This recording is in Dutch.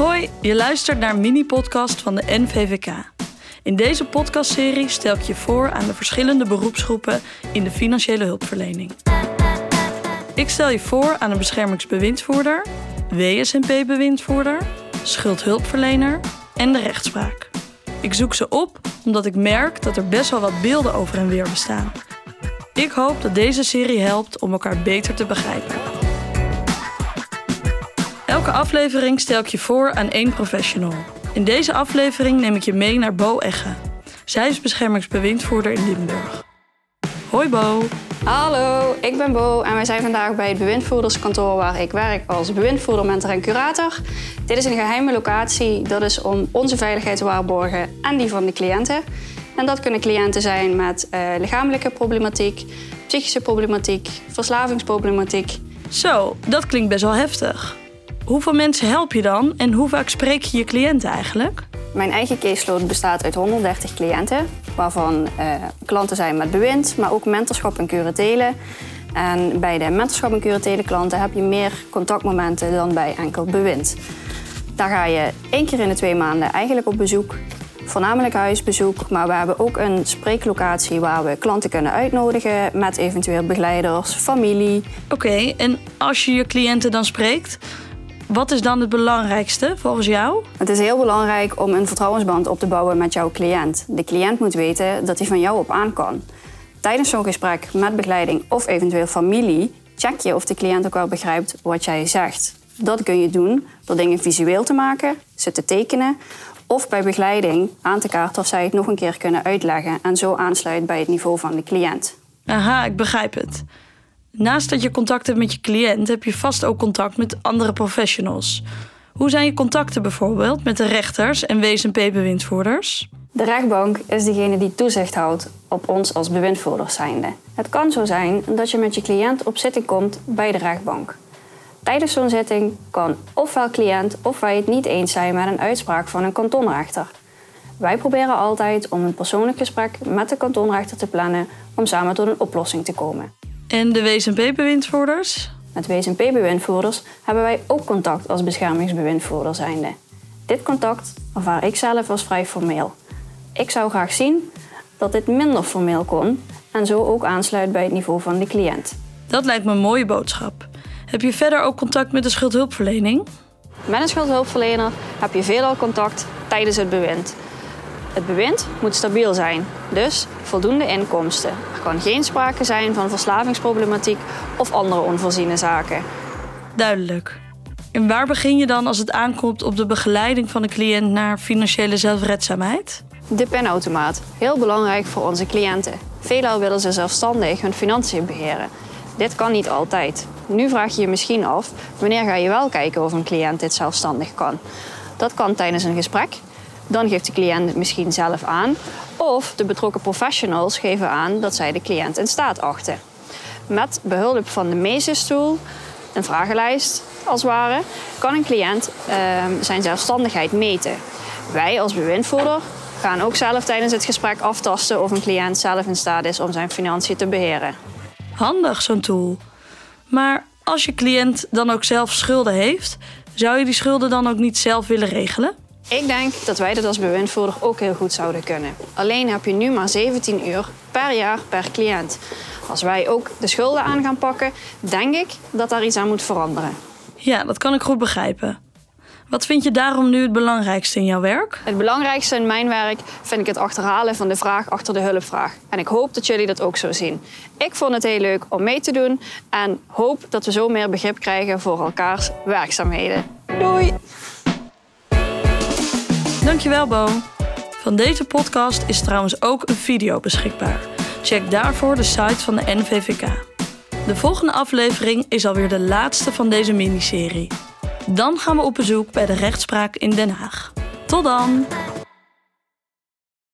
Hoi, je luistert naar een mini-podcast van de NVVK. In deze podcastserie stel ik je voor aan de verschillende beroepsgroepen in de financiële hulpverlening. Ik stel je voor aan een beschermingsbewindvoerder, WSNP-bewindvoerder, schuldhulpverlener en de rechtspraak. Ik zoek ze op omdat ik merk dat er best wel wat beelden over en weer bestaan. Ik hoop dat deze serie helpt om elkaar beter te begrijpen. Elke aflevering stel ik je voor aan één professional. In deze aflevering neem ik je mee naar Bo Egge. Zij is beschermingsbewindvoerder in Limburg. Hoi Bo. Hallo, ik ben Bo en wij zijn vandaag bij het bewindvoerderskantoor waar ik werk als bewindvoerder, mentor en curator. Dit is een geheime locatie, dat is om onze veiligheid te waarborgen en die van de cliënten. En dat kunnen cliënten zijn met uh, lichamelijke problematiek, psychische problematiek, verslavingsproblematiek. Zo, dat klinkt best wel heftig. Hoeveel mensen help je dan en hoe vaak spreek je je cliënten eigenlijk? Mijn eigen caseload bestaat uit 130 cliënten, waarvan uh, klanten zijn met bewind, maar ook mentorschap en curatelen. En bij de mentorschap en curatele klanten heb je meer contactmomenten dan bij enkel bewind. Daar ga je één keer in de twee maanden eigenlijk op bezoek voornamelijk huisbezoek, maar we hebben ook een spreeklocatie waar we klanten kunnen uitnodigen met eventueel begeleiders, familie. Oké, en als je je cliënten dan spreekt, wat is dan het belangrijkste volgens jou? Het is heel belangrijk om een vertrouwensband op te bouwen met jouw cliënt. De cliënt moet weten dat hij van jou op aan kan. Tijdens zo'n gesprek met begeleiding of eventueel familie check je of de cliënt ook wel begrijpt wat jij zegt. Dat kun je doen door dingen visueel te maken, ze te tekenen of bij begeleiding aan te kaarten of zij het nog een keer kunnen uitleggen en zo aansluit bij het niveau van de cliënt. Aha, ik begrijp het. Naast dat je contact hebt met je cliënt, heb je vast ook contact met andere professionals. Hoe zijn je contacten bijvoorbeeld met de rechters en WSNP-bewindvoerders? De rechtbank is degene die toezicht houdt op ons als bewindvoerders zijnde. Het kan zo zijn dat je met je cliënt op zitting komt bij de rechtbank. Tijdens zo'n zitting kan ofwel cliënt of wij het niet eens zijn met een uitspraak van een kantonrechter. Wij proberen altijd om een persoonlijk gesprek met de kantonrechter te plannen om samen tot een oplossing te komen. En de WSNP-bewindvoerders? Met WSNP-bewindvoerders hebben wij ook contact als beschermingsbewindvoerder zijnde. Dit contact ervaar ik zelf als vrij formeel. Ik zou graag zien dat dit minder formeel kon en zo ook aansluit bij het niveau van de cliënt. Dat lijkt me een mooie boodschap. Heb je verder ook contact met de schuldhulpverlening? Met een schuldhulpverlener heb je veelal contact tijdens het bewind. Het bewind moet stabiel zijn, dus voldoende inkomsten. Er kan geen sprake zijn van verslavingsproblematiek of andere onvoorziene zaken. Duidelijk. En waar begin je dan als het aankomt op de begeleiding van de cliënt naar financiële zelfredzaamheid? De pinautomaat. Heel belangrijk voor onze cliënten. Veelal willen ze zelfstandig hun financiën beheren. Dit kan niet altijd. Nu vraag je je misschien af, wanneer ga je wel kijken of een cliënt dit zelfstandig kan? Dat kan tijdens een gesprek. Dan geeft de cliënt het misschien zelf aan. Of de betrokken professionals geven aan dat zij de cliënt in staat achten. Met behulp van de meesterstoel, een vragenlijst als het ware, kan een cliënt uh, zijn zelfstandigheid meten. Wij als bewindvoerder gaan ook zelf tijdens het gesprek aftasten of een cliënt zelf in staat is om zijn financiën te beheren. Handig, zo'n tool. Maar als je cliënt dan ook zelf schulden heeft, zou je die schulden dan ook niet zelf willen regelen? Ik denk dat wij dat als bewindvoerder ook heel goed zouden kunnen. Alleen heb je nu maar 17 uur per jaar per cliënt. Als wij ook de schulden aan gaan pakken, denk ik dat daar iets aan moet veranderen. Ja, dat kan ik goed begrijpen. Wat vind je daarom nu het belangrijkste in jouw werk? Het belangrijkste in mijn werk vind ik het achterhalen van de vraag achter de hulpvraag. En ik hoop dat jullie dat ook zo zien. Ik vond het heel leuk om mee te doen en hoop dat we zo meer begrip krijgen voor elkaars werkzaamheden. Doei! Dankjewel, Bo. Van deze podcast is trouwens ook een video beschikbaar. Check daarvoor de site van de NVVK. De volgende aflevering is alweer de laatste van deze miniserie. Dan gaan we op bezoek bij de rechtspraak in Den Haag. Tot dan!